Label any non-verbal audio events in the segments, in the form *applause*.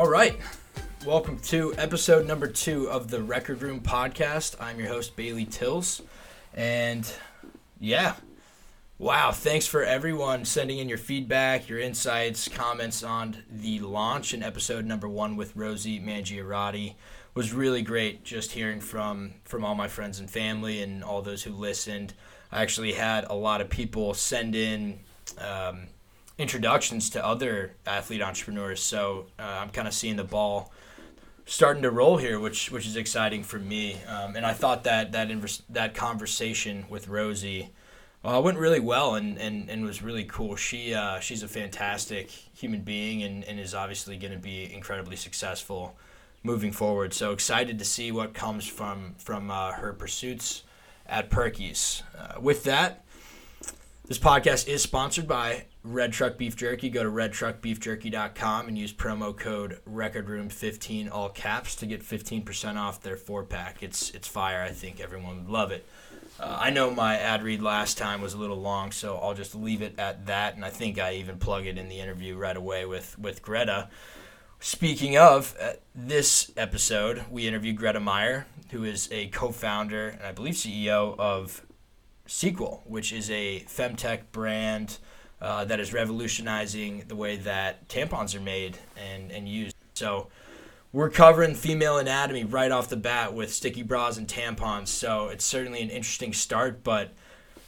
All right. Welcome to episode number two of the Record Room podcast. I'm your host, Bailey Tills. And yeah, wow. Thanks for everyone sending in your feedback, your insights, comments on the launch in episode number one with Rosie Mangiarotti. was really great just hearing from from all my friends and family and all those who listened. I actually had a lot of people send in um, introductions to other athlete entrepreneurs. So uh, I'm kind of seeing the ball starting to roll here, which which is exciting for me. Um, and I thought that that inver- that conversation with Rosie uh, went really well and, and, and was really cool. She uh, she's a fantastic human being and, and is obviously going to be incredibly successful moving forward. So excited to see what comes from from uh, her pursuits at Perky's. Uh, with that. This podcast is sponsored by Red Truck Beef Jerky. Go to redtruckbeefjerky.com and use promo code RecordRoom15 all caps to get 15% off their four pack. It's it's fire. I think everyone would love it. Uh, I know my ad read last time was a little long, so I'll just leave it at that. And I think I even plug it in the interview right away with with Greta. Speaking of uh, this episode, we interviewed Greta Meyer, who is a co-founder and I believe CEO of Sequel, which is a femtech brand uh, that is revolutionizing the way that tampons are made and, and used. So we're covering female anatomy right off the bat with sticky bras and tampons. So it's certainly an interesting start, but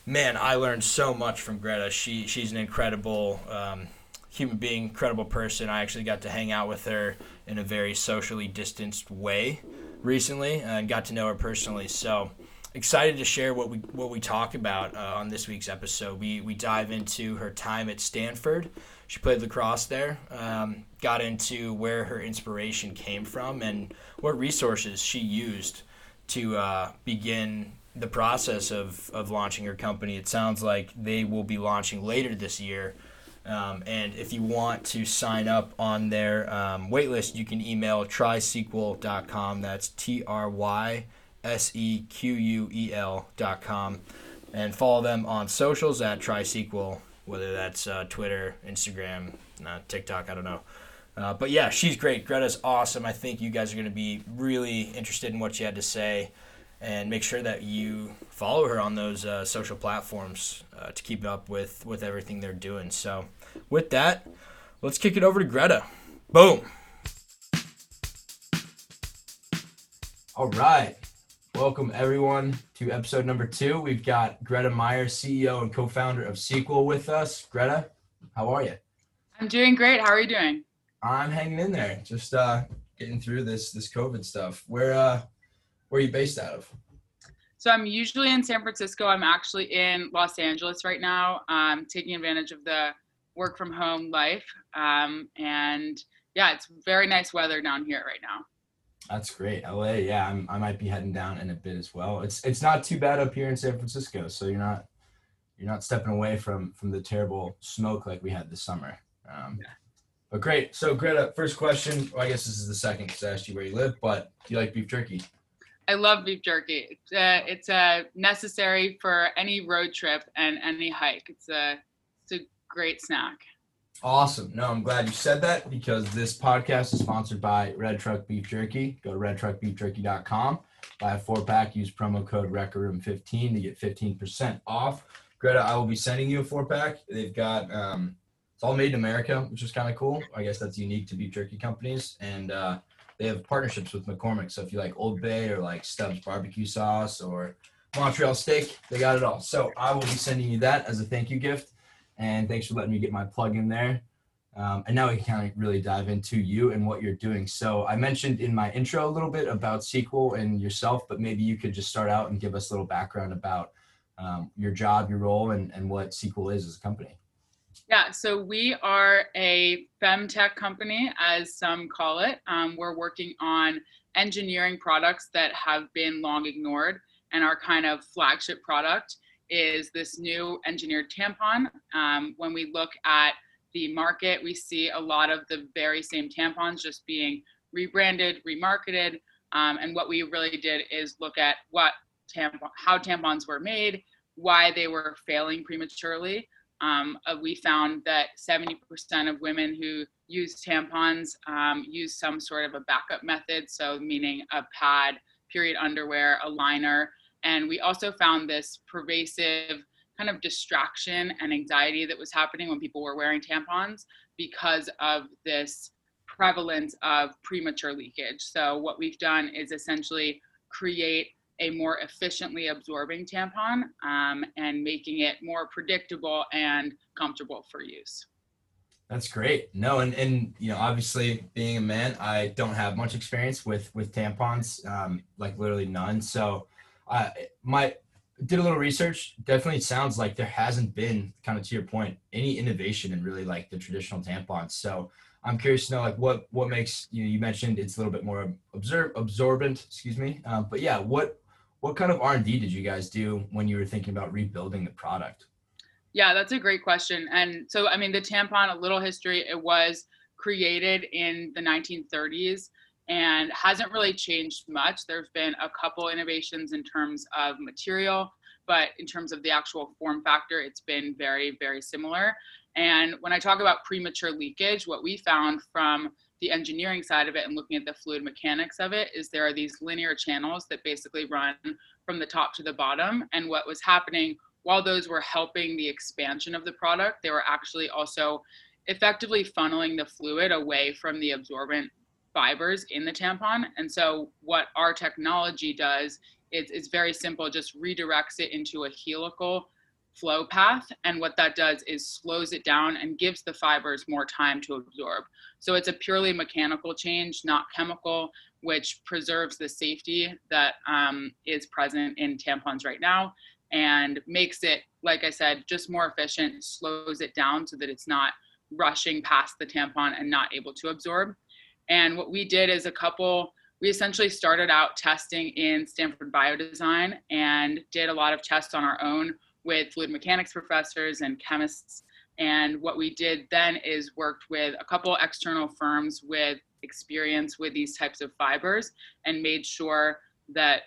man, I learned so much from Greta. She she's an incredible um, human being, incredible person. I actually got to hang out with her in a very socially distanced way recently and got to know her personally. So excited to share what we what we talk about uh, on this week's episode. We we dive into her time at Stanford. She played lacrosse there. Um, got into where her inspiration came from and what resources she used to uh, begin the process of, of launching her company. It sounds like they will be launching later this year. Um, and if you want to sign up on their um, waitlist, you can email trysequel.com. That's T R Y S E Q U E L dot com. And follow them on socials at TrySequel, whether that's uh, Twitter, Instagram, uh, TikTok, I don't know. Uh, but yeah, she's great. Greta's awesome. I think you guys are going to be really interested in what she had to say. And make sure that you follow her on those uh, social platforms uh, to keep up with, with everything they're doing. So, with that, let's kick it over to Greta. Boom. All right. Welcome, everyone, to episode number two. We've got Greta Meyer, CEO and co founder of Sequel, with us. Greta, how are you? I'm doing great. How are you doing? I'm hanging in there, just uh, getting through this this COVID stuff. Where uh, where are you based out of? So I'm usually in San Francisco. I'm actually in Los Angeles right now, um, taking advantage of the work from home life. Um, and yeah, it's very nice weather down here right now. That's great. LA, yeah, I'm, I might be heading down in a bit as well. It's it's not too bad up here in San Francisco, so you're not you're not stepping away from from the terrible smoke like we had this summer. Um, yeah. But great. So Greta, first question. Well, I guess this is the second because I asked you where you live, but do you like beef jerky? I love beef jerky. It's uh, it's uh, necessary for any road trip and any hike. It's a it's a great snack. Awesome. No, I'm glad you said that because this podcast is sponsored by Red Truck Beef Jerky. Go to redtruckbeefjerky.com, buy a four pack, use promo code RECORDROOM15 to get 15% off. Greta, I will be sending you a four pack. They've got, um, it's all made in America, which is kind of cool. I guess that's unique to beef jerky companies. And uh, they have partnerships with McCormick. So if you like Old Bay or like Stubbs barbecue sauce or Montreal steak, they got it all. So I will be sending you that as a thank you gift and thanks for letting me get my plug in there. Um, and now we can kind of really dive into you and what you're doing. So I mentioned in my intro a little bit about Sequel and yourself, but maybe you could just start out and give us a little background about um, your job, your role, and, and what Sequel is as a company. Yeah, so we are a femtech company, as some call it. Um, we're working on engineering products that have been long ignored, and our kind of flagship product is this new engineered tampon. Um, when we look at the market, we see a lot of the very same tampons just being rebranded, remarketed. Um, and what we really did is look at what tampon, how tampons were made, why they were failing prematurely. Um, uh, we found that 70% of women who use tampons, um, use some sort of a backup method, so meaning a pad, period underwear, a liner. And we also found this pervasive kind of distraction and anxiety that was happening when people were wearing tampons because of this prevalence of premature leakage. So, what we've done is essentially create a more efficiently absorbing tampon um, and making it more predictable and comfortable for use. That's great. No, and and you know, obviously being a man, I don't have much experience with with tampons, um, like literally none. So, My did a little research. Definitely sounds like there hasn't been, kind of to your point, any innovation in really like the traditional tampons. So, I'm curious to know like what what makes you know, you mentioned it's a little bit more observe absorbent, excuse me. Um, but yeah, what what kind of R and D did you guys do when you were thinking about rebuilding the product? Yeah, that's a great question. And so, I mean, the tampon, a little history, it was created in the 1930s and hasn't really changed much. There's been a couple innovations in terms of material, but in terms of the actual form factor, it's been very, very similar. And when I talk about premature leakage, what we found from the engineering side of it and looking at the fluid mechanics of it is there are these linear channels that basically run from the top to the bottom. And what was happening while those were helping the expansion of the product, they were actually also effectively funneling the fluid away from the absorbent fibers in the tampon. And so, what our technology does is it's very simple, just redirects it into a helical flow path. And what that does is slows it down and gives the fibers more time to absorb. So, it's a purely mechanical change, not chemical, which preserves the safety that um, is present in tampons right now and makes it, like I said, just more efficient, slows it down so that it's not rushing past the tampon and not able to absorb. And what we did is a couple, we essentially started out testing in Stanford Biodesign and did a lot of tests on our own with fluid mechanics professors and chemists. And what we did then is worked with a couple external firms with experience with these types of fibers and made sure that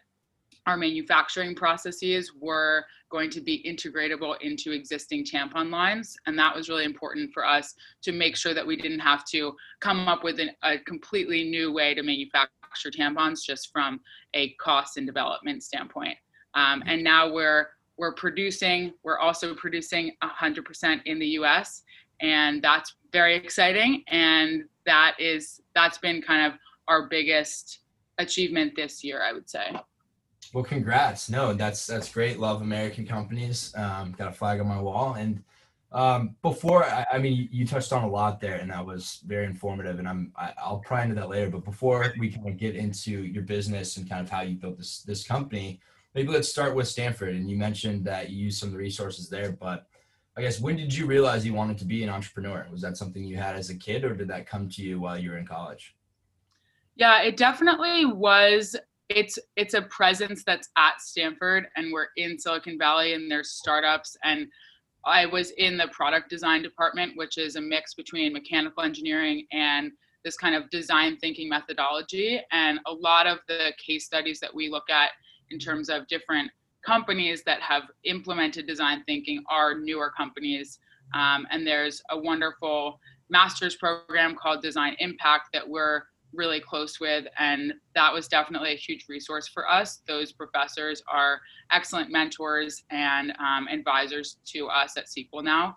our manufacturing processes were going to be integratable into existing tampon lines. And that was really important for us to make sure that we didn't have to come up with an, a completely new way to manufacture tampons just from a cost and development standpoint. Um, and now we're we're producing, we're also producing 100% in the US. And that's very exciting. And that is, that's been kind of our biggest achievement this year, I would say. Well, congrats. No, that's that's great. Love American companies. Um, got a flag on my wall. And um, before, I, I, mean, you touched on a lot there, and that was very informative. And I'm I, I'll pry into that later. But before we kind of get into your business and kind of how you built this this company, maybe let's start with Stanford. And you mentioned that you used some of the resources there, but I guess when did you realize you wanted to be an entrepreneur? Was that something you had as a kid, or did that come to you while you were in college? Yeah, it definitely was it's it's a presence that's at Stanford and we're in Silicon Valley and there's startups and I was in the product design department which is a mix between mechanical engineering and this kind of design thinking methodology. And a lot of the case studies that we look at in terms of different companies that have implemented design thinking are newer companies. Um, and there's a wonderful master's program called design impact that we're really close with and that was definitely a huge resource for us. Those professors are excellent mentors and um, advisors to us at sequel now.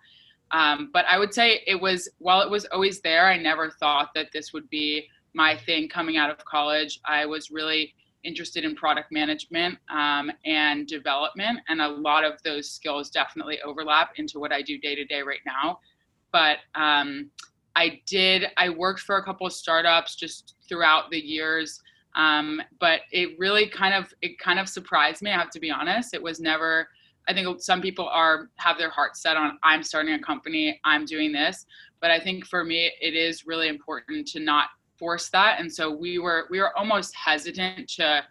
Um, but i would say it was while it was always there i never thought that this would be my thing coming out of college. I was really interested in product management um, and development and a lot of those skills definitely overlap into what i do day to day right now. But um, I did. I worked for a couple of startups just throughout the years, um, but it really kind of it kind of surprised me. I have to be honest. It was never. I think some people are have their hearts set on I'm starting a company, I'm doing this, but I think for me it is really important to not force that. And so we were we were almost hesitant to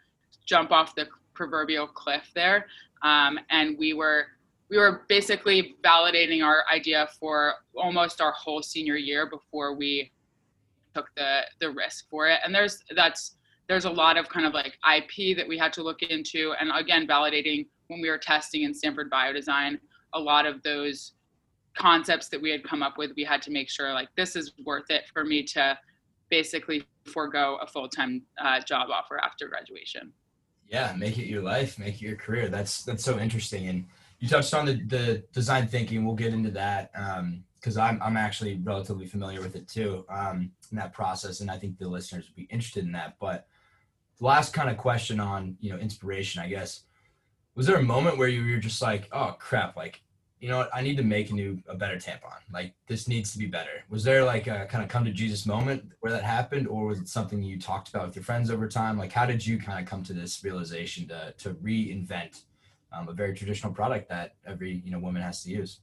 jump off the proverbial cliff there, um, and we were we were basically validating our idea for almost our whole senior year before we took the the risk for it and there's that's there's a lot of kind of like ip that we had to look into and again validating when we were testing in stanford biodesign a lot of those concepts that we had come up with, we had to make sure like this is worth it for me to basically forego a full time uh, job offer after graduation. Yeah, make it your life, make it your career. That's that's so interesting. And you touched on the, the design thinking. We'll get into that because um, I'm I'm actually relatively familiar with it too um, in that process, and I think the listeners would be interested in that. But the last kind of question on you know inspiration, I guess, was there a moment where you were just like, oh crap, like you know what, I need to make a new, a better tampon. Like this needs to be better. Was there like a kind of come to Jesus moment where that happened, or was it something you talked about with your friends over time? Like, how did you kind of come to this realization to to reinvent um, a very traditional product that every you know woman has to use?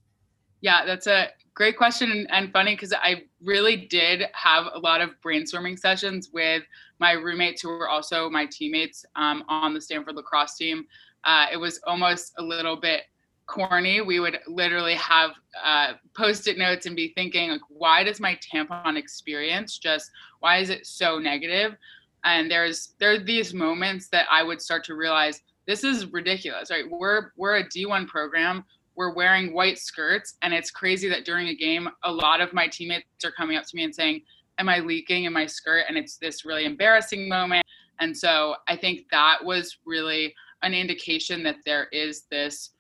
Yeah, that's a great question and, funny because I really did have a lot of brainstorming sessions with my roommates who were also my teammates um, on the Stanford lacrosse team. Uh, it was almost a little bit corny. We would literally have uh, post-it notes and be thinking like, why does my tampon experience just why is it so negative? And there's there are these moments that I would start to realize this is ridiculous. Right? We're we're a D1 program. We're wearing white skirts, and it's crazy that during a game, a lot of my teammates are coming up to me and saying, "Am I leaking in my skirt?" And it's this really embarrassing moment. And so I think that was really an indication that there is this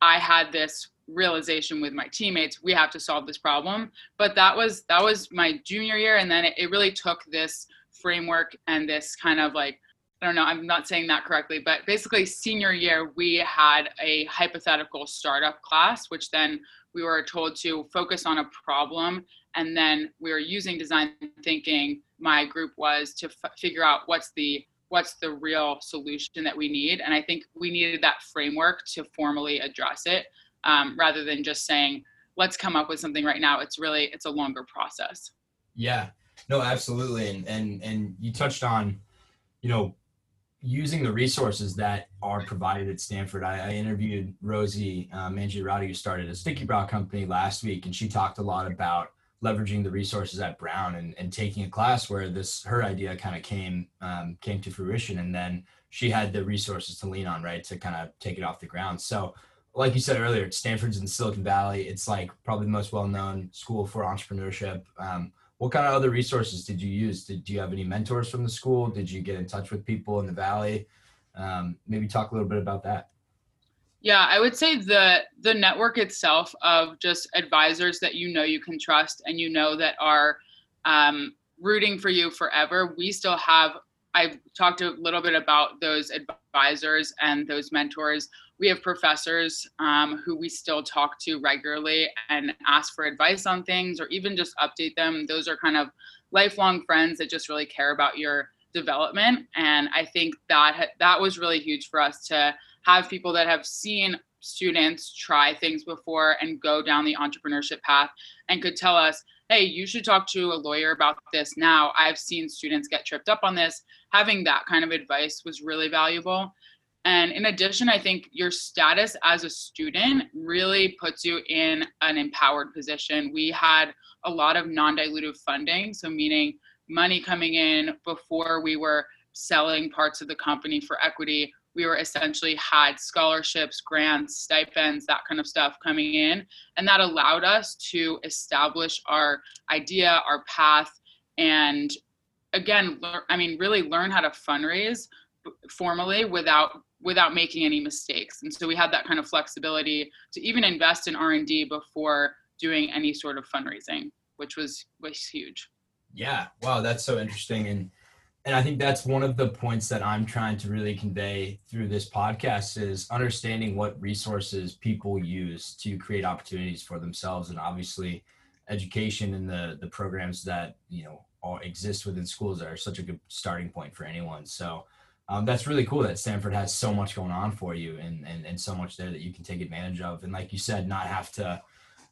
I had this realization with my teammates we have to solve this problem but that was that was my junior year and then it, it really took this framework and this kind of like I don't know, I'm not saying that correctly, but basically, senior year, we had a hypothetical startup class, which then we were told to focus on a problem. And then we were using design thinking. My group was to f- figure out what's the what's the real solution that we need and i think we needed that framework to formally address it um, rather than just saying let's come up with something right now it's really it's a longer process yeah no absolutely and and and you touched on you know using the resources that are provided at stanford i, I interviewed rosie uh, mangiarotti who started a sticky brow company last week and she talked a lot about leveraging the resources at Brown and, and taking a class where this her idea kind of came um, came to fruition and then she had the resources to lean on right to kind of take it off the ground. So like you said earlier stanford's in silicon valley. It's like probably the most well-known school for entrepreneurship. Um, what kind of other resources did you use did, do you have any mentors from the school did you get in touch with people in the valley um, maybe talk a little bit about that yeah, I would say the the network itself of just advisors that you know you can trust and you know that are um, rooting for you forever. We still have. I've talked a little bit about those advisors and those mentors. We have professors um, who we still talk to regularly and ask for advice on things or even just update them. Those are kind of lifelong friends that just really care about your development. And I think that that was really huge for us to have people that have seen students try things before and go down the entrepreneurship path and could tell us, hey, you should talk to a lawyer about this now. I've seen students get tripped up on this. Having that kind of advice was really valuable. And in addition, I think your status as a student really puts you in an empowered position. We had a lot of non dilutive funding, so meaning money coming in before we were selling parts of the company for equity we were essentially had scholarships, grants, stipends, that kind of stuff coming in. And that allowed us to establish our idea, our path, and again, I mean, really learn how to fundraise formally without without making any mistakes. And so we had that kind of flexibility to even invest in R&D before doing any sort of fundraising, which was was huge. Yeah. Wow, that's so interesting and and I think that's one of the points that I'm trying to really convey through this podcast is understanding what resources people use to create opportunities for themselves, and obviously, education and the the programs that you know all exist within schools are such a good starting point for anyone. So. Um, that's really cool that Stanford has so much going on for you and, and, and so much there that you can take advantage of. And like you said, not have to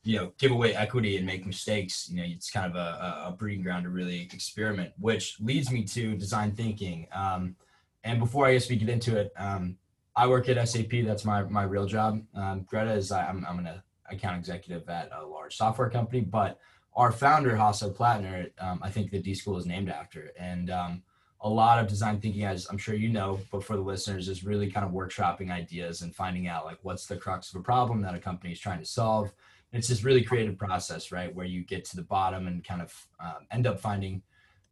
you know give away equity and make mistakes. You know it's kind of a, a breeding ground to really experiment which leads me to design thinking. Um, and before i guess we get into it um, i work at sap that's my my real job. Um, greta is i'm, I'm an account executive at a large software company but our founder hasso plattner um, i think the d school is named after. And um, a lot of design thinking as i'm sure you know but for the listeners is really kind of workshopping ideas and finding out like what's the crux of a problem that a company is trying to solve it's this really creative process, right, where you get to the bottom and kind of um, end up finding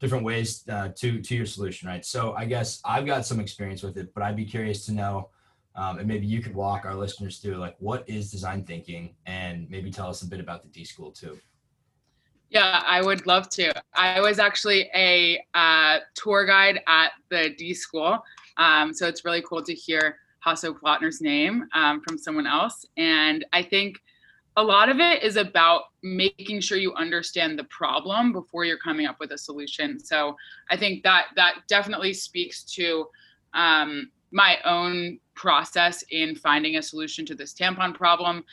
different ways uh, to to your solution, right? So I guess I've got some experience with it, but I'd be curious to know, um, and maybe you could walk our listeners through like what is design thinking, and maybe tell us a bit about the D School too. Yeah, I would love to. I was actually a uh, tour guide at the D School, um, so it's really cool to hear Hasso Plattner's name um, from someone else, and I think a lot of it is about making sure you understand the problem before you're coming up with a solution. So I think that that definitely speaks to um, my own process in finding a solution to this tampon problem.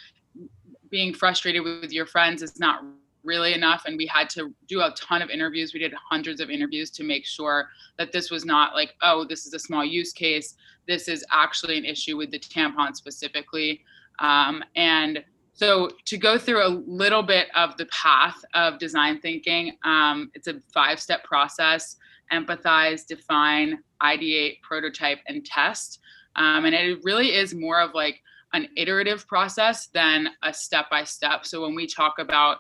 Being frustrated with your friends is not really enough and we had to do a ton of interviews we did hundreds of interviews to make sure that this was not like oh this is a small use case this is actually an issue with the tampon specifically um, and so to go through a little bit of the path of design thinking, um, it's a five-step process: empathize, define, ideate, prototype, and test. Um, and it really is more of like an iterative process than a step-by-step. So when we talk about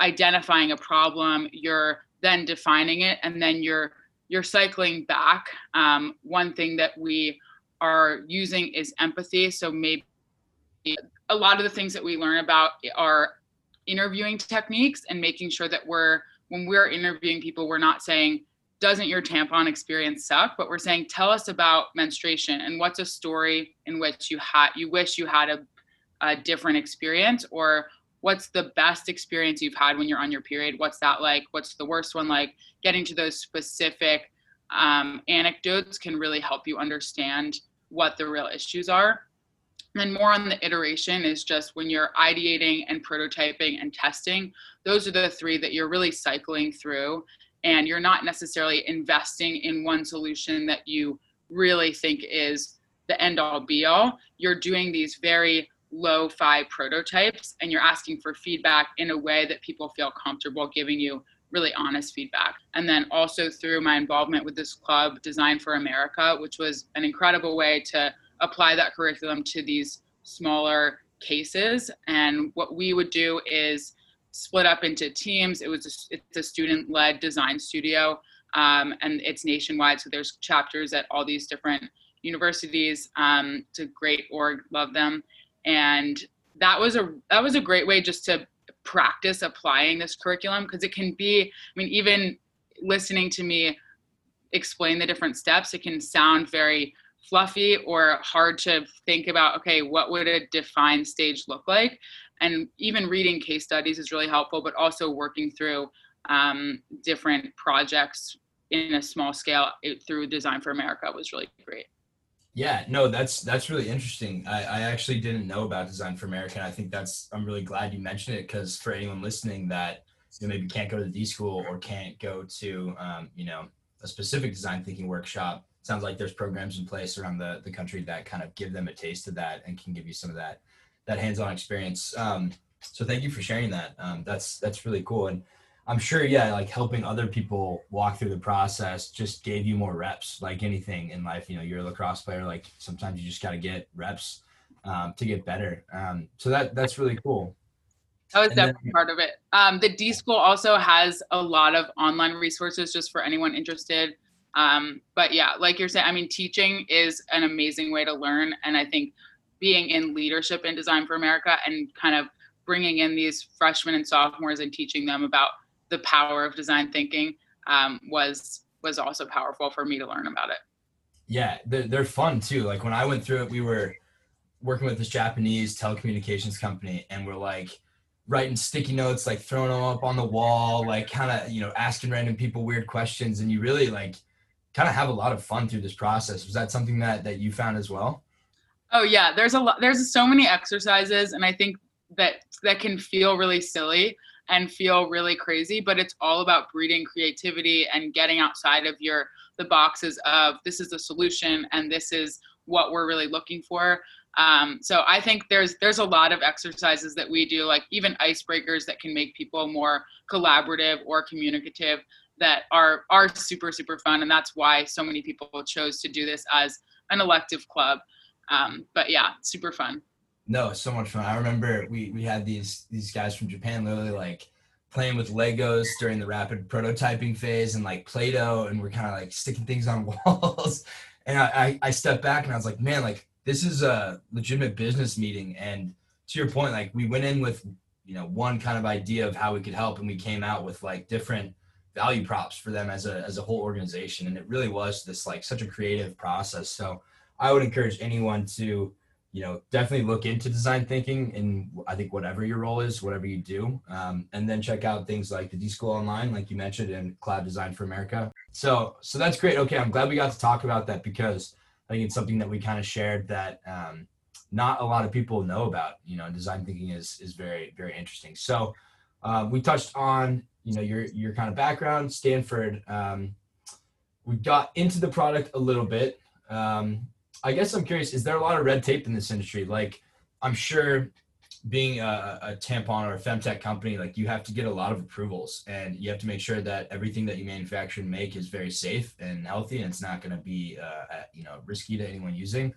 identifying a problem, you're then defining it, and then you're you're cycling back. Um, one thing that we are using is empathy. So maybe a lot of the things that we learn about are interviewing techniques and making sure that we're when we're interviewing people we're not saying doesn't your tampon experience suck but we're saying tell us about menstruation and what's a story in which you had you wish you had a, a different experience or what's the best experience you've had when you're on your period? What's that like? What's the worst one like? Getting to those specific um, anecdotes can really help you understand what the real issues are. And more on the iteration is just when you're ideating and prototyping and testing those are the three that you're really cycling through. And you're not necessarily investing in one solution that you really think is the end all be all. You're doing these very low fi prototypes and you're asking for feedback in a way that people feel comfortable giving you really honest feedback. And then also through my involvement with this club, Design for America, which was an incredible way to apply that curriculum to these smaller cases. And what we would do is split up into teams. It was a, it's a student-led design studio, um, and it's nationwide. So there's chapters at all these different universities. Um, it's a great org, love them. And that was a that was a great way just to practice applying this curriculum because it can be. I mean, even listening to me explain the different steps, it can sound very fluffy or hard to think about okay what would a defined stage look like and even reading case studies is really helpful but also working through um, different projects in a small scale through design for america was really great yeah no that's that's really interesting i, I actually didn't know about design for america and i think that's i'm really glad you mentioned it because for anyone listening that you know, maybe can't go to the d school or can't go to um, you know a specific design thinking workshop sounds like there's programs in place around the, the country that kind of give them a taste of that and can give you some of that that hands-on experience. Um, so thank you for sharing that. Um, that's that's really cool. And I'm sure, yeah, like helping other people walk through the process just gave you more reps. Like anything in life, you know, you're a lacrosse player. Like sometimes you just got to get reps um, to get better. Um, so that that's really cool. That was and definitely then, part of it. Um, the D School also has a lot of online resources just for anyone interested. Um, but yeah, like you're saying, I mean, teaching is an amazing way to learn. And I think being in leadership in Design for America and kind of bringing in these freshmen and sophomores and teaching them about the power of design thinking um, was was also powerful for me to learn about it. Yeah, they're, they're fun too. Like when I went through it, we were working with this Japanese telecommunications company, and we're like writing sticky notes, like throwing them up on the wall, like kind of you know asking random people weird questions, and you really like kind of have a lot of fun through this process. Was that something that that you found as well? Oh yeah, there's a lot. There's so many exercises, and I think that that can feel really silly and feel really crazy, but it's all about breeding creativity and getting outside of your the boxes of this is the solution and this is what we're really looking for. Um, so I think there's there's a lot of exercises that we do, like even icebreakers that can make people more collaborative or communicative that are are super super fun, and that's why so many people chose to do this as an elective club. Um, but yeah, super fun. No, so much fun. I remember we we had these these guys from Japan literally like playing with Legos during the rapid prototyping phase and like Play-Doh, and we're kind of like sticking things on *laughs* walls. and I, I I stepped back and I was like, man, like this is a legitimate business meeting. And to your point, like we went in with you know one kind of idea of how we could help, and we came out with like different value props for them as a as a whole organization. And it really was this like such a creative process. So I would encourage anyone to you know definitely look into design thinking and i think whatever your role is whatever you do um, and then check out things like the d school online like you mentioned and cloud design for america. So so that's great. Okay i'm glad we got to talk about that because i think it's something that we kind of shared that um, not a lot of people know about you know design thinking is is very very interesting. So uh, we touched on you know your your kind of background stanford um, we got into the product a little bit um, I guess I'm curious, is there a lot of red tape in this industry? Like, I'm sure being a, a tampon or a femtech company, like you have to get a lot of approvals and you have to make sure that everything that you manufacture and make is very safe and healthy and it's not going to be, uh, you know, risky to anyone using.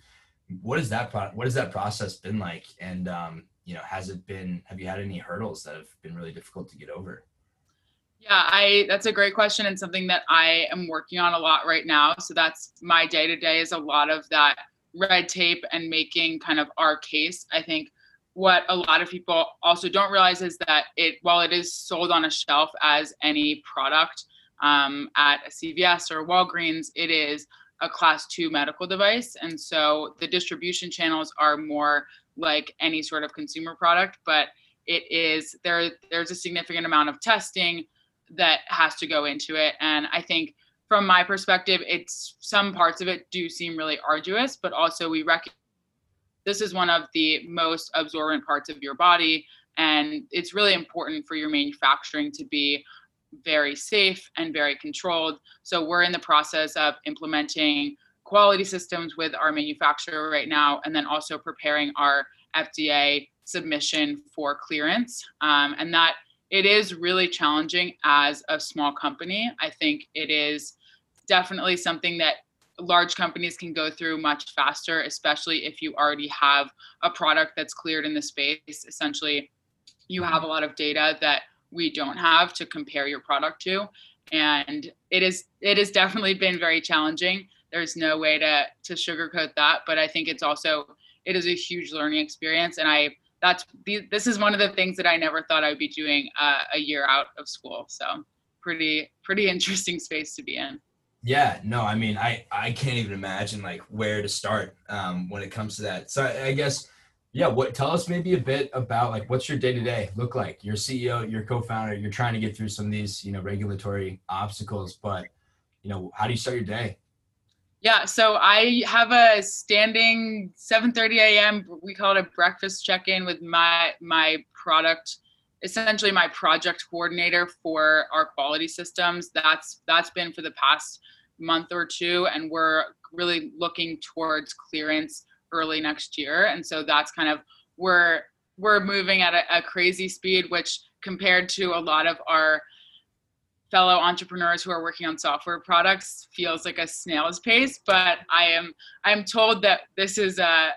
What is that pro- what has that process been like? And, um, you know, has it been, have you had any hurdles that have been really difficult to get over? Yeah, I that's a great question and something that I am working on a lot right now. So that's my day to day is a lot of that red tape and making kind of our case. I think what a lot of people also don't realize is that it while it is sold on a shelf as any product um, at a CVS or Walgreens, it is a class two medical device. And so the distribution channels are more like any sort of consumer product, but it is there there's a significant amount of testing that has to go into it. And I think from my perspective, it's some parts of it do seem really arduous, but also we recognize this is one of the most absorbent parts of your body. And it's really important for your manufacturing to be very safe and very controlled. So we're in the process of implementing quality systems with our manufacturer right now, and then also preparing our FDA submission for clearance. Um, and that it is really challenging as a small company. I think it is definitely something that large companies can go through much faster, especially if you already have a product that's cleared in the space. Essentially, you have a lot of data that we don't have to compare your product to. And it is it has definitely been very challenging. There's no way to to sugarcoat that, but I think it's also it is a huge learning experience and I that's this is one of the things that I never thought I would be doing uh, a year out of school. So pretty pretty interesting space to be in. Yeah, no, I mean, I I can't even imagine like where to start um, when it comes to that. So I, I guess, yeah, what tell us maybe a bit about like what's your day to day look like? You're CEO, you're co-founder, you're trying to get through some of these you know regulatory obstacles, but you know how do you start your day? Yeah, so I have a standing 7:30 a.m. We call it a breakfast check-in with my my product, essentially my project coordinator for our quality systems. That's that's been for the past month or two, and we're really looking towards clearance early next year. And so that's kind of we're we're moving at a, a crazy speed, which compared to a lot of our fellow entrepreneurs who are working on software products feels like a snail's pace, but I am I'm told that this is a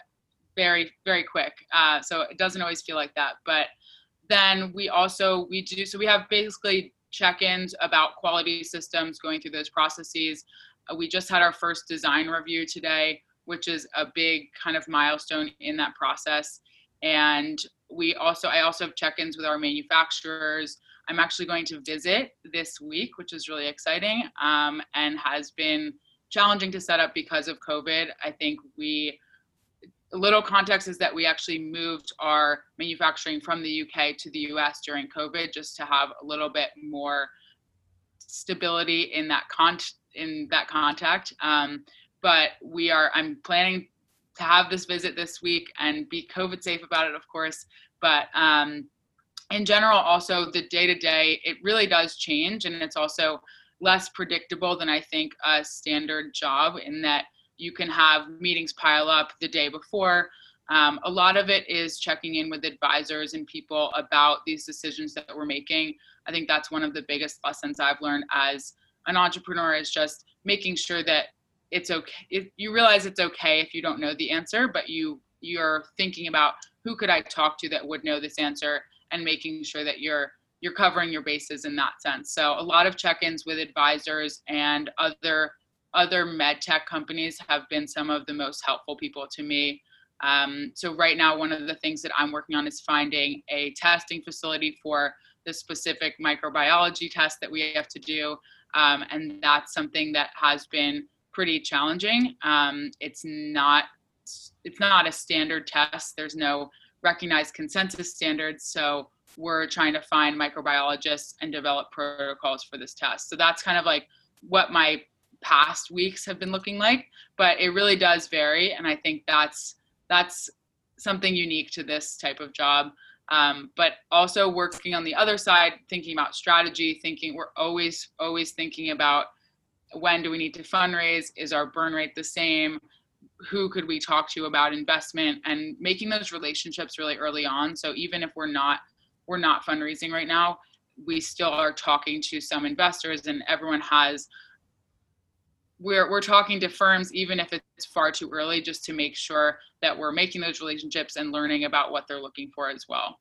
very very quick. Uh, so it doesn't always feel like that. But then we also we do so we have basically check-ins about quality systems going through those processes. Uh, we just had our first design review today, which is a big kind of milestone in that process. And we also I also have check-ins with our manufacturers I'm actually going to visit this week, which is really exciting um, and has been challenging to set up because of COVID. I think we, a little context is that we actually moved our manufacturing from the UK to the US during COVID just to have a little bit more stability in that con in that contact. Um, but we are, I'm planning to have this visit this week and be COVID safe about it, of course. But um, in general, also the day to day, it really does change. And it's also less predictable than I think a standard job in that you can have meetings pile up the day before. Um, a lot of it is checking in with advisors and people about these decisions that we're making. I think that's one of the biggest lessons I've learned as an entrepreneur is just making sure that it's okay. If you realize it's okay if you don't know the answer, but you you're thinking about who could I talk to that would know this answer and making sure that you're you're covering your bases in that sense. So a lot of check-ins with advisors and other other med tech companies have been some of the most helpful people to me. Um, so right now, one of the things that I'm working on is finding a testing facility for the specific microbiology test that we have to do, um, and that's something that has been pretty challenging. Um, it's not it's not a standard test. There's no recognized consensus standards, so we're trying to find microbiologists and develop protocols for this test. So that's kind of like what my past weeks have been looking like, but it really does vary, and I think that's that's something unique to this type of job. Um, but also working on the other side, thinking about strategy, thinking we're always always thinking about when do we need to fundraise? Is our burn rate the same? Who could we talk to about investment and making those relationships really early on? So even if we're not we're not fundraising right now, we still are talking to some investors and everyone has we're we're talking to firms even if it's far too early just to make sure that we're making those relationships and learning about what they're looking for as well.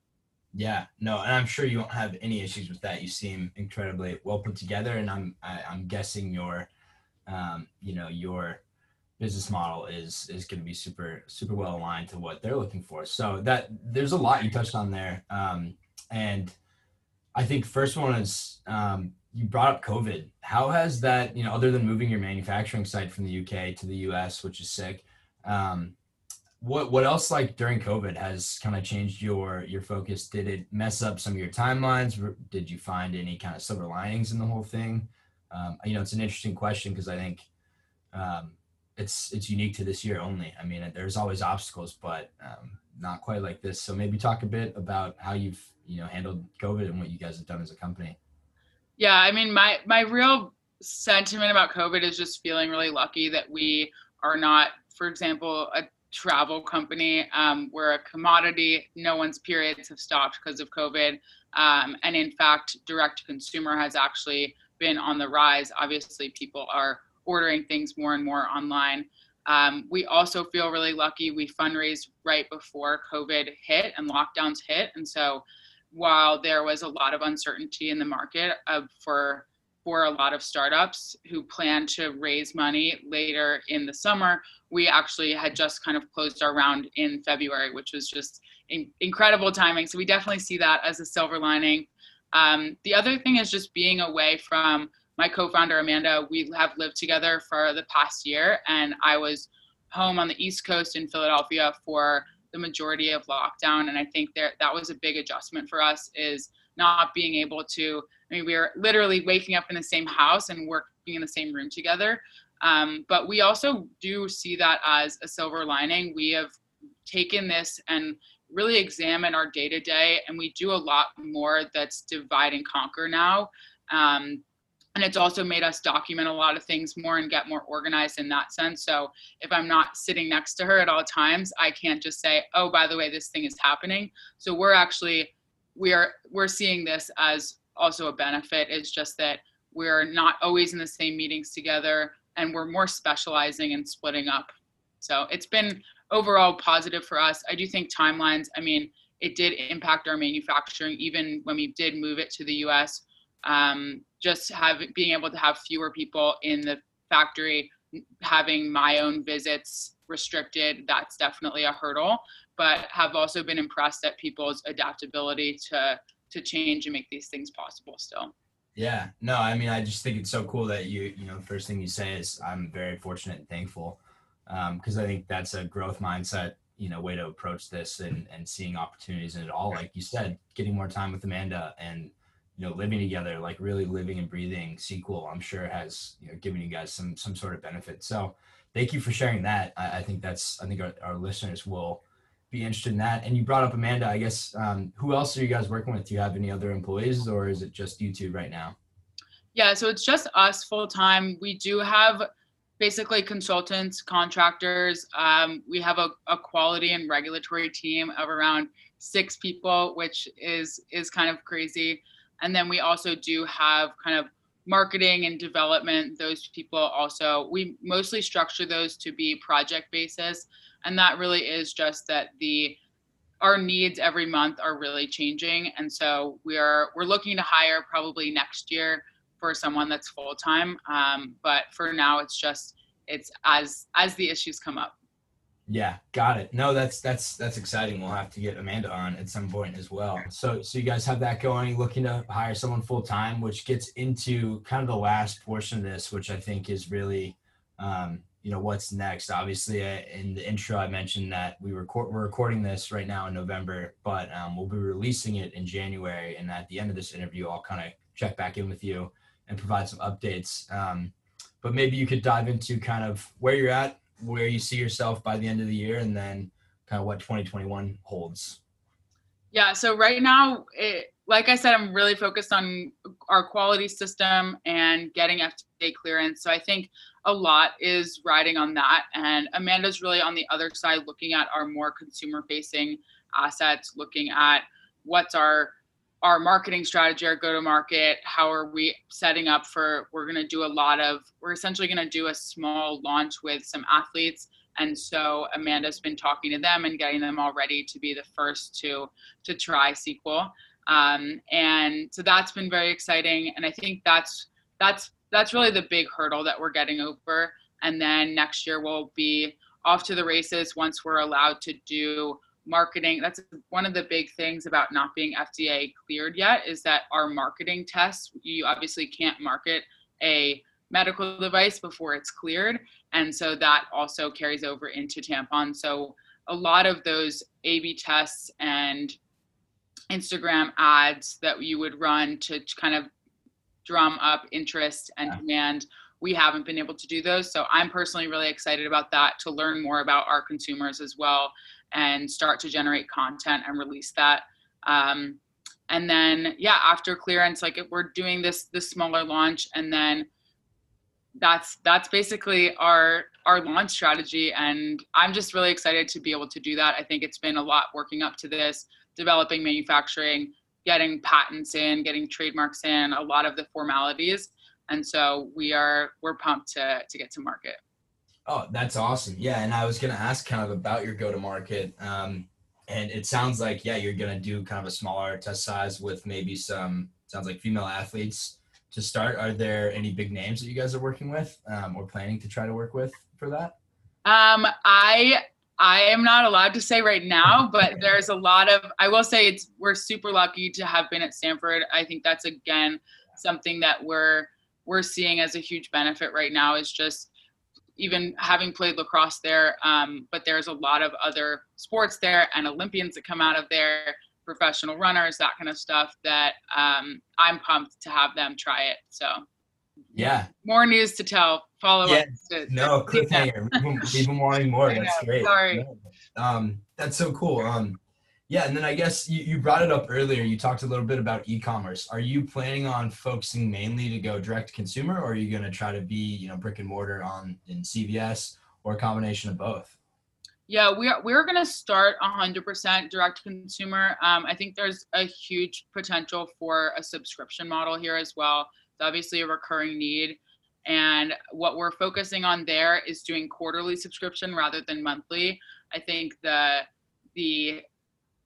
Yeah, no, and I'm sure you won't have any issues with that. You seem incredibly well put together, and I'm I, am i am guessing your, um, you know, your business model is is going to be super super well aligned to what they're looking for. So that there's a lot you touched on there, um, and I think first one is um, you brought up COVID. How has that, you know, other than moving your manufacturing site from the UK to the US, which is sick, um, what what else like during COVID has kind of changed your your focus? Did it mess up some of your timelines? Did you find any kind of silver linings in the whole thing? Um, you know, it's an interesting question because I think um, it's it's unique to this year only. I mean, there's always obstacles, but um, not quite like this. So maybe talk a bit about how you've you know handled COVID and what you guys have done as a company. Yeah, I mean, my my real sentiment about COVID is just feeling really lucky that we are not, for example, a travel company. Um, we're a commodity. No one's periods have stopped because of COVID. Um, and in fact, direct consumer has actually been on the rise. Obviously, people are ordering things more and more online. Um, we also feel really lucky. We fundraised right before COVID hit and lockdowns hit. And so while there was a lot of uncertainty in the market uh, for for a lot of startups who plan to raise money later in the summer, we actually had just kind of closed our round in February, which was just in, incredible timing. So we definitely see that as a silver lining. Um, the other thing is just being away from my co-founder Amanda. We have lived together for the past year, and I was home on the East Coast in Philadelphia for the majority of lockdown. And I think there that was a big adjustment for us is not being able to. I mean, we were literally waking up in the same house and working in the same room together. Um, but we also do see that as a silver lining. We have taken this and really examine our day to day, and we do a lot more that's divide and conquer now. Um, and it's also made us document a lot of things more and get more organized in that sense. So if i'm not sitting next to her at all times i can't just say oh by the way this thing is happening. So we're actually we are we're seeing this as also a benefit. It's just that we're not always in the same meetings together and we're more specializing and splitting up. So it's been overall positive for us. I do think timelines i mean it did impact our manufacturing even when we did move it to the us um, just have being able to have fewer people in the factory having my own visits restricted that's definitely a hurdle but have also been impressed at people's adaptability to to change and make these things possible still. Yeah no i mean i just think it's so cool that you you know the first thing you say is i'm very fortunate and thankful because um, i think that's a growth mindset you know way to approach this and and seeing opportunities in it all like you said getting more time with amanda and you know, living together, like really living and breathing sequel, I'm sure has, you know, given you guys some, some sort of benefit. So thank you for sharing that. I, I think that's, I think our, our, listeners will be interested in that. And you brought up Amanda, I guess, um, who else are you guys working with? Do you have any other employees or is it just you two right now? Yeah, so it's just us full time. We do have basically consultants, contractors. Um, we have a, a quality and regulatory team of around six people, which is is kind of crazy. And then we also do have kind of marketing and development. Those people also, we mostly structure those to be project basis. And that really is just that the our needs every month are really changing and so we are we're looking to hire probably next year for someone that's full time um, but for now it's just it's as as the issues come up yeah got it. No that's that's that's exciting. We'll have to get amanda on at some point as well. So so you guys have that going looking to hire someone full time which gets into kind of the last portion of this which i think is really um, you know what's next. Obviously uh, in the intro i mentioned that we record we're recording this right now in november but um, we'll be releasing it in january. And at the end of this interview i'll kind of check back in with you and provide some updates. Um, but maybe you could dive into kind of where you're at where you see yourself by the end of the year and then kind of what 2021 holds yeah so right now it, like i said i'm really focused on our quality system and getting fda clearance so i think a lot is riding on that. And Amanda's really on the other side, looking at our more consumer facing assets, looking at what's our our marketing strategy, our go to market, how are we setting up for we're going to do a lot of we're essentially going to do a small launch with some athletes and so Amanda's been talking to them and getting them all ready to be the first to to try Sequel. Um, and so that's been very exciting and I think that's that's that's really the big hurdle that we're getting over. And then next year we'll be off to the races once we're allowed to do marketing. That's one of the big things about not being FDA cleared yet is that our marketing tests, you obviously can't market a medical device before it's cleared. And so that also carries over into tampon. So a lot of those A/B tests and Instagram ads that you would run to kind of drum up interest and demand. We haven't been able to do those. So I'm personally really excited about that to learn more about our consumers as well and start to generate content and release that. Um, and then yeah, after clearance, like if we're doing this this smaller launch and then that's that's basically our our launch strategy and i'm just really excited to be able to do that i think it's been a lot working up to this developing manufacturing getting patents in, getting trademarks in, a lot of the formalities. And so we are we're pumped to to get to market. Oh, that's awesome. Yeah, and I was gonna ask kind of about your go to market. Um, and it sounds like yeah, you're gonna do kind of a smaller test size with maybe some sounds like female athletes to start. Are there any big names that you guys are working with um, or planning to try to work with for that? Um, I I am not allowed to say right now, *laughs* but there's a lot of I will say it's we're super lucky to have been at Stanford. I think that's again something that we're we're seeing as a huge benefit right now is just even having played lacrosse there. Um, but there's a lot of other sports there and Olympians that come out of there, professional runners, that kind of stuff that um, I'm pumped to have them try it. So yeah. More news to tell. Follow yeah. up. no, cliffhanger. *laughs* We've been wanting more. That's great. Sorry. Um, that's so cool. Um, yeah, and then I guess you, you brought it up earlier. You talked a little bit about e-commerce. Are you planning on focusing mainly to go direct to consumer, or are you going to try to be, you know, brick and mortar on in CVS, or a combination of both? Yeah, we are, we're going to start 100% direct to consumer. Um, I think there's a huge potential for a subscription model here as well. It's obviously a recurring need. And what we're focusing on there is doing quarterly subscription rather than monthly. I think the the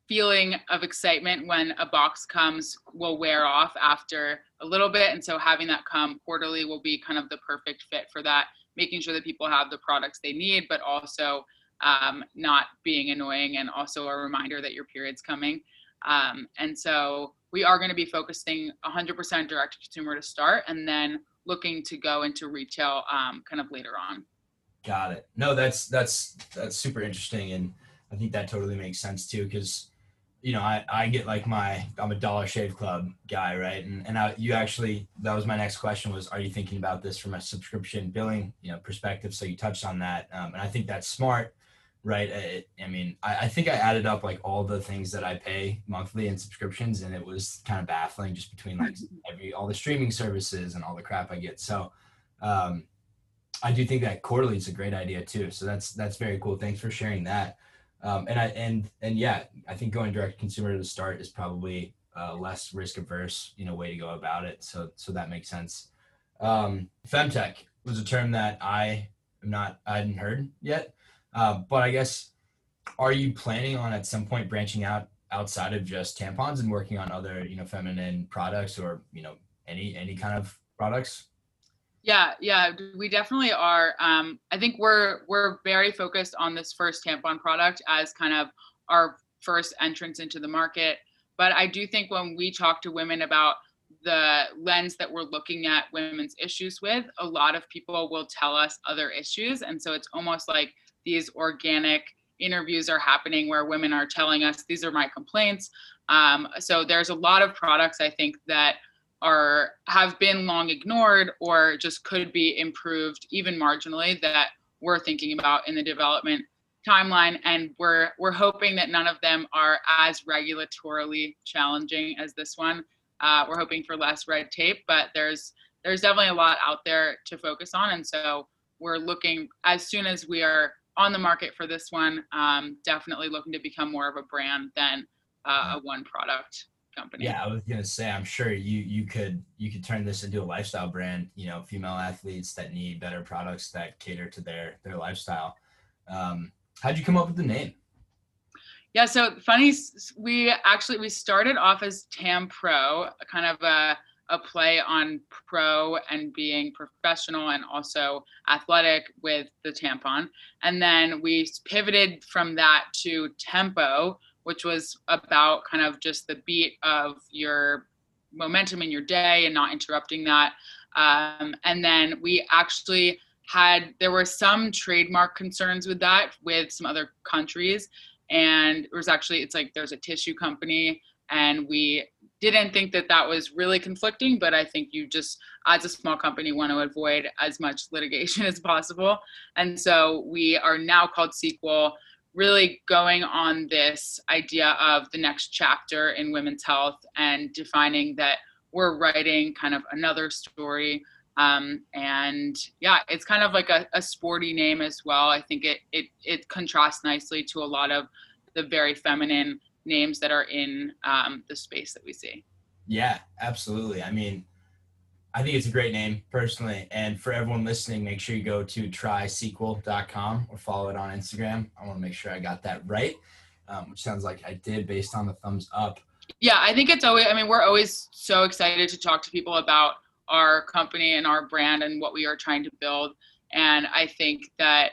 feeling of excitement when a box comes will wear off after a little bit. And so having that come quarterly will be kind of the perfect fit for that, making sure that people have the products they need, but also um, not being annoying and also a reminder that your period's coming. Um, and so we are going to be focusing 100% direct to consumer to start and then looking to go into retail um, kind of later on. Got it. No, that's that's that's super interesting, and I think that totally makes sense too. Because you know, I I get like my I'm a Dollar Shave Club guy, right? And and I, you actually that was my next question was, are you thinking about this from a subscription billing you know perspective? So you touched on that, um, and I think that's smart right? It, I mean, I, I, think I added up like all the things that I pay monthly in subscriptions, and it was kind of baffling just between like every all the streaming services and all the crap I get. So, um, I do think that quarterly is a great idea too. So that's that's very cool. Thanks for sharing that. Um, and I and and yeah, I think going direct consumer to start is probably uh, less risk averse, you know, way to go about it. So so that makes sense. Um, femtech was a term that I am not I hadn't heard yet. Uh, but I guess are you planning on at some point branching out outside of just tampons and working on other you know feminine products or you know any any kind of products yeah yeah we definitely are um, i think we're we're very focused on this first tampon product as kind of our first entrance into the market but i do think when we talk to women about the lens that we're looking at women's issues with a lot of people will tell us other issues and so it's almost like these organic interviews are happening where women are telling us these are my complaints. Um, so there's a lot of products I think that are have been long ignored or just could be improved even marginally that we're thinking about in the development timeline. And we're we're hoping that none of them are as regulatorily challenging as this one. Uh, we're hoping for less red tape but there's there's definitely a lot out there to focus on. And so we're looking as soon as we are on the market for this one. Um, definitely looking to become more of a brand than uh, a one product company. Yeah, I was gonna say, I'm sure you you could you could turn this into a lifestyle brand. You know, female athletes that need better products that cater to their their lifestyle. Um, how'd you come up with the name? Yeah, so funny. We actually we started off as Tam Pro, kind of a a play on pro and being professional and also athletic with the tampon. And then we pivoted from that to tempo, which was about kind of just the beat of your momentum in your day and not interrupting that. Um, and then we actually had, there were some trademark concerns with that with some other countries. And it was actually, it's like there's a tissue company and we didn't think that that was really conflicting but i think you just as a small company want to avoid as much litigation *laughs* as possible and so we are now called sequel really going on this idea of the next chapter in women's health and defining that we're writing kind of another story um, and yeah it's kind of like a, a sporty name as well i think it, it it contrasts nicely to a lot of the very feminine names that are in um, the space that we see. Yeah, absolutely. I mean, I think it's a great name personally. And for everyone listening, make sure you go to trysequel.com or follow it on Instagram. I want to make sure I got that right, um, which sounds like I did based on the thumbs up. Yeah, I think it's always, I mean, we're always so excited to talk to people about our company and our brand and what we are trying to build. And I think that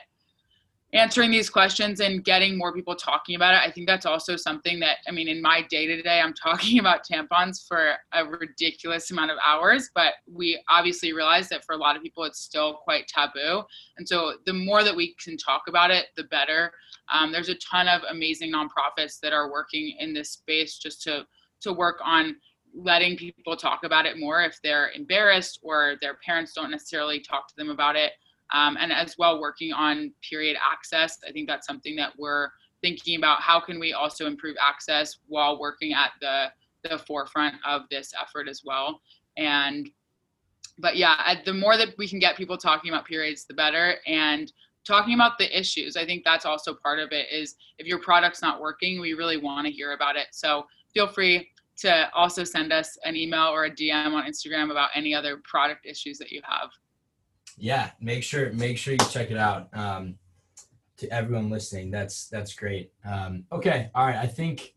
answering these questions and getting more people talking about it. I think that's also something that, I mean, in my day to day, I'm *laughs* talking about tampons for a ridiculous amount of hours, but we obviously realize that for a lot of people, it's still quite taboo. And so the more that we can talk about it, the better. Um, there's a ton of amazing nonprofits that are working in this space just to, to work on letting people talk about it more if they're embarrassed or their parents don't necessarily talk to them about it um, and as well working on period access. I think that's something that we're thinking about. How can we also improve access while working at the the forefront of this effort as well? And but yeah, the more that we can get people talking about periods, the better. And talking about the issues, I think that's also part of it. Is if your product's not working, we really want to hear about it. So feel free to also send us an email or a DM on Instagram about any other product issues that you have yeah make sure make sure you check it out um, to everyone listening. That's that's great. Um, okay all right i think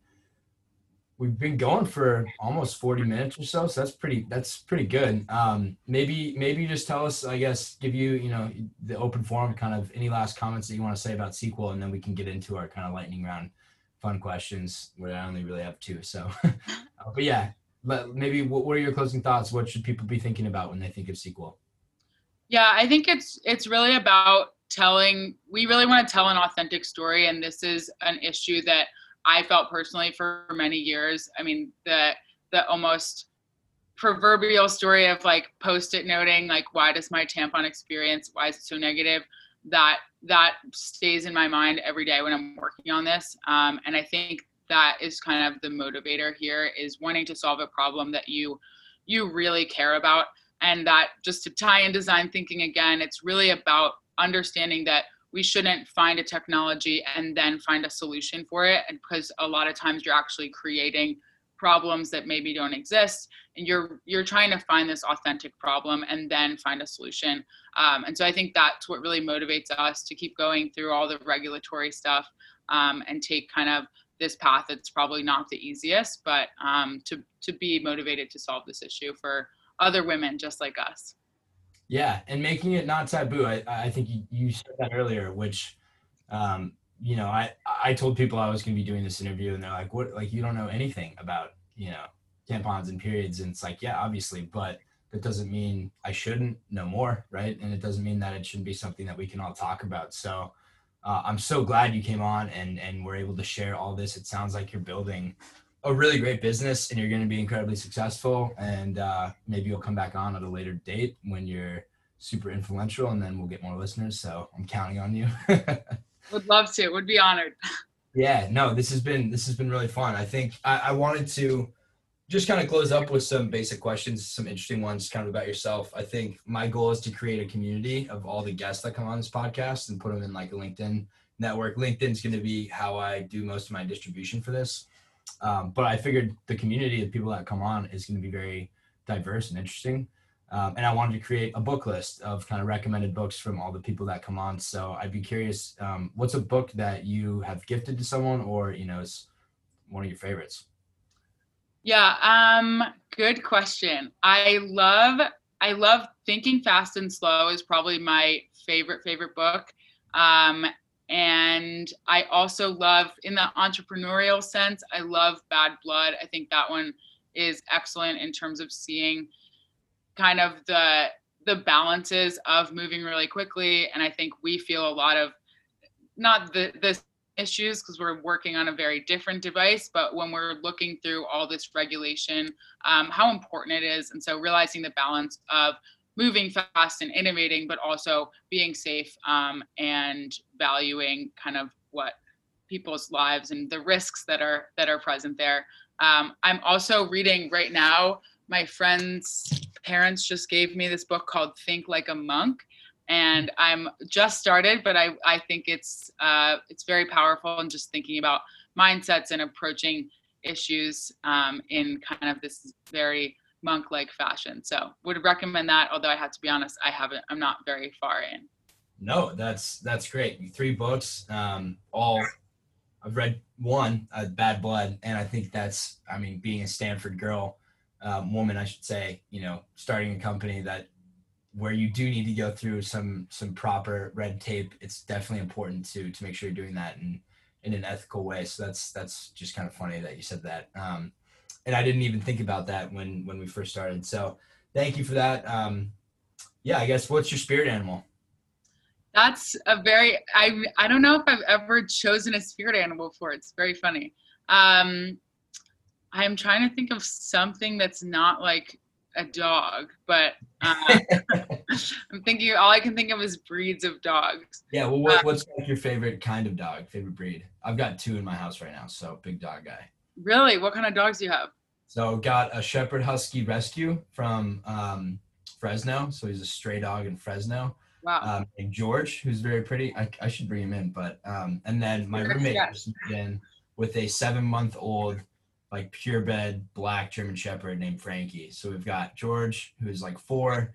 we've been going for almost 40 minutes or so so that's pretty that's pretty good. Um, maybe maybe just tell us i guess give you you know the open forum kind of any last comments that you want to say about sequel and then we can get into our kind of lightning round fun questions where i only really have two so. *laughs* But yeah maybe what, what are your closing thoughts? What should people be thinking about when they think of sequel yeah, I think it's it's really about telling we really want to tell an authentic story and this is an issue that I felt personally for many years. I mean, the the almost proverbial story of like post-it noting like why does my tampon experience why is it so negative that that stays in my mind every day when i'm working on this um, and i think that is kind of the motivator here is wanting to solve a problem that you you really care about and that just to tie in design thinking again it's really about understanding that we shouldn't find a technology and then find a solution for it and because a lot of times you're actually creating problems that maybe don't exist and you're you're trying to find this authentic problem and then find a solution. Um, and so i think that's what really motivates us to keep going through all the regulatory stuff um, and take kind of this path that's probably not the easiest, but um, to to be motivated to solve this issue for other women just like us. Yeah, and making it not taboo. I I think you, you said that earlier, which um, you know, I I told people I was going to be doing this interview, and they're like, "What? Like you don't know anything about you know tampons and periods?" And it's like, yeah, obviously, but that doesn't mean I shouldn't know more, right? And it doesn't mean that it shouldn't be something that we can all talk about. So uh, I'm so glad you came on and and we're able to share all this. It sounds like you're building a really great business and you're going to be incredibly successful. And uh, maybe you'll come back on at a later date when you're super influential, and then we'll get more listeners. So I'm counting on you. *laughs* Would love to. Would be honored. Yeah, no, this has been this has been really fun. I think I, I wanted to just kind of close up with some basic questions, some interesting ones kind of about yourself. I think my goal is to create a community of all the guests that come on this podcast and put them in like a LinkedIn network. LinkedIn's going to be how I do most of my distribution for this. Um, but I figured the community of people that come on is going to be very diverse and interesting. Um, and I wanted to create a book list of kind of recommended books from all the people that come on. So I'd be curious, um, what's a book that you have gifted to someone, or you know, is one of your favorites? Yeah, um, good question. I love I love Thinking Fast and Slow is probably my favorite favorite book. Um, and I also love in the entrepreneurial sense, I love Bad Blood. I think that one is excellent in terms of seeing kind of the the balances of moving really quickly and I think we feel a lot of not the the issues because we're working on a very different device but when we're looking through all this regulation um, how important it is and so realizing the balance of moving fast and innovating but also being safe um, and valuing kind of what people's lives and the risks that are that are present there. Um, i'm also reading right now my friend's parents just gave me this book called think like a monk and I'm just started, but I, I think it's uh, it's very powerful and just thinking about mindsets and approaching issues um, in kind of this very monk-like fashion. So would recommend that. Although I have to be honest, I haven't. I'm not very far in. No, that's that's great. Three books, um, all I've read one, uh, Bad Blood, and I think that's. I mean, being a Stanford girl, um, woman, I should say, you know, starting a company that where you do need to go through some some proper red tape it's definitely important to to make sure you're doing that in in an ethical way so that's that's just kind of funny that you said that um and i didn't even think about that when when we first started so thank you for that um yeah i guess what's your spirit animal that's a very i i don't know if i've ever chosen a spirit animal for. it's very funny um i'm trying to think of something that's not like a dog, but uh, *laughs* *laughs* I'm thinking all I can think of is breeds of dogs. Yeah, well, what, uh, what's like your favorite kind of dog, favorite breed? I've got two in my house right now, so big dog guy. Really? What kind of dogs do you have? So got a Shepherd Husky Rescue from um, Fresno. So he's a stray dog in Fresno. Wow. Um, George, who's very pretty. I, I should bring him in, but um, and then my roommate just moved in with a seven month old like purebred black German Shepherd named Frankie. So we've got George, who's like four,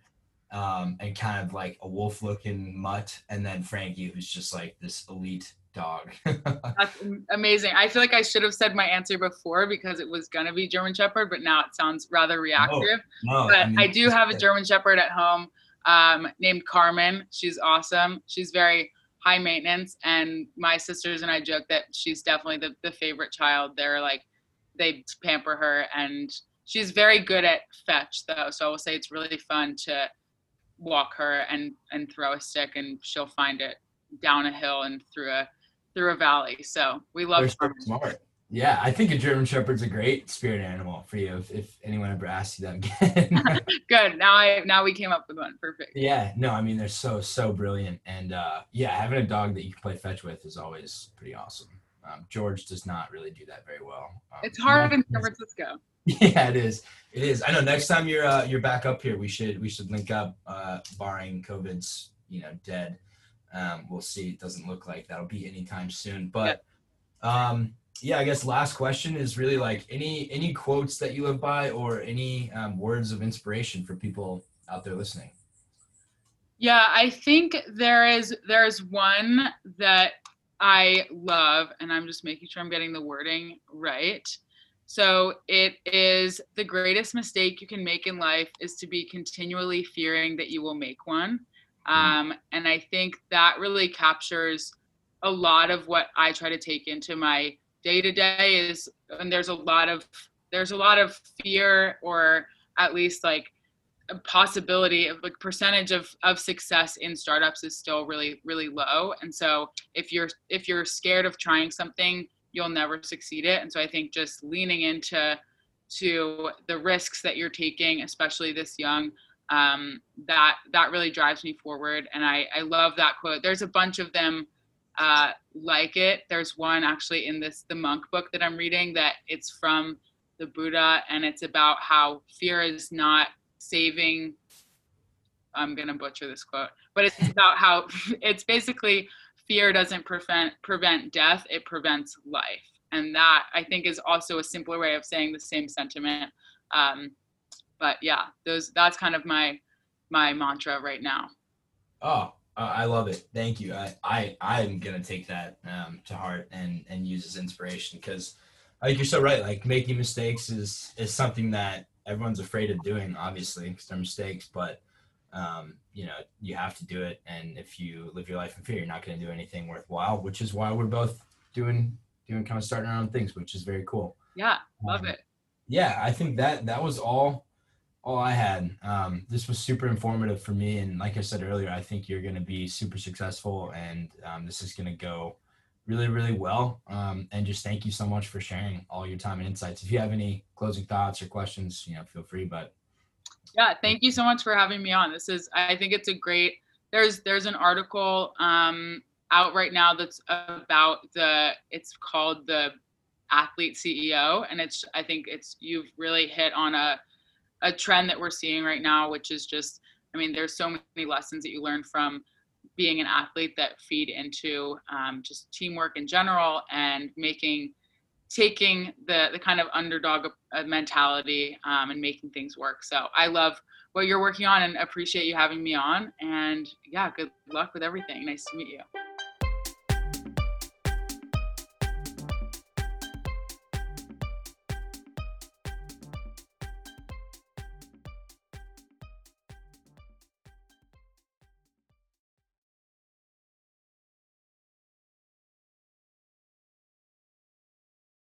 um, and kind of like a wolf looking mutt, and then Frankie, who's just like this elite dog. *laughs* That's amazing. I feel like I should have said my answer before because it was gonna be German Shepherd, but now it sounds rather reactive. No, no, but I, mean, I do have a German Shepherd at home um, named Carmen. She's awesome. She's very high maintenance, and my sisters and I joke that she's definitely the, the favorite child. They're like they pamper her and she's very good at fetch though so i will say it's really fun to walk her and and throw a stick and she'll find it down a hill and through a through a valley so we love her. smart yeah i think a german shepherd's a great spirit animal for you if, if anyone ever asks you that again *laughs* *laughs* good now i now we came up with one perfect yeah no i mean they're so so brilliant and uh yeah having a dog that you can play fetch with is always pretty awesome um, George does not really do that very well. Um, it's hard in San Francisco. *laughs* Yeah, it is. It is. I know. Next time you're uh, you're back up here, we should we should link up. Uh, barring COVID's you know dead, um, we'll see. It doesn't look like that'll be anytime soon. But yeah. um, yeah, I guess last question is really like any any quotes that you live by or any um, words of inspiration for people out there listening. Yeah, I think there is there is one that I love, and I'm just making sure I'm getting the wording right. So it is the greatest mistake you can make in life is to be continually fearing that you will make one. Mm. Um, and I think that really captures a lot of what I try to take into my day to day is, and there's a lot of, there's a lot of fear or at least like a possibility of like percentage of, of success in startups is still really, really low. And so if you're, if you're scared of trying something, you'll never succeed it. And so I think just leaning into to the risks that you're taking, especially this young, um, that that really drives me forward. And I, I love that quote. There's a bunch of them uh, like it. There's one actually in this the monk book that I'm reading that it's from the Buddha, and it's about how fear is not saving. I'm gonna butcher this quote, but it's *laughs* about how *laughs* it's basically fear doesn't prevent prevent death; it prevents life, and that I think is also a simpler way of saying the same sentiment. Um, but yeah, those that's kind of my my mantra right now. Oh, I love it. Thank you. I I I'm gonna take that um, to heart and and use as inspiration because I think you're so right. Like making mistakes is is something that everyone's afraid of doing, obviously, because they're mistakes. But um, you know, you have to do it. And if you live your life in fear, you're not going to do anything worthwhile. Which is why we're both doing doing kind of starting our own things, which is very cool. Yeah, love um, it. Yeah, I think that that was all all I had. Um, this was super informative for me, and like I said earlier, I think you're going to be super successful, and um, this is going to go really, really well. Um, and just thank you so much for sharing all your time and insights. If you have any closing thoughts or questions, you know, feel free. But yeah, thank you so much for having me on. This is, I think it's a great. There's there's an article um, out right now that's about the. It's called the athlete CEO, and it's I think it's you've really hit on a a trend that we're seeing right now, which is just, I mean, there's so many lessons that you learn from being an athlete that feed into um, just teamwork in general and making taking the the kind of underdog uh, mentality um, and making things work. So I love what you're working on and appreciate you having me on. And yeah, good luck with everything. Nice to meet you.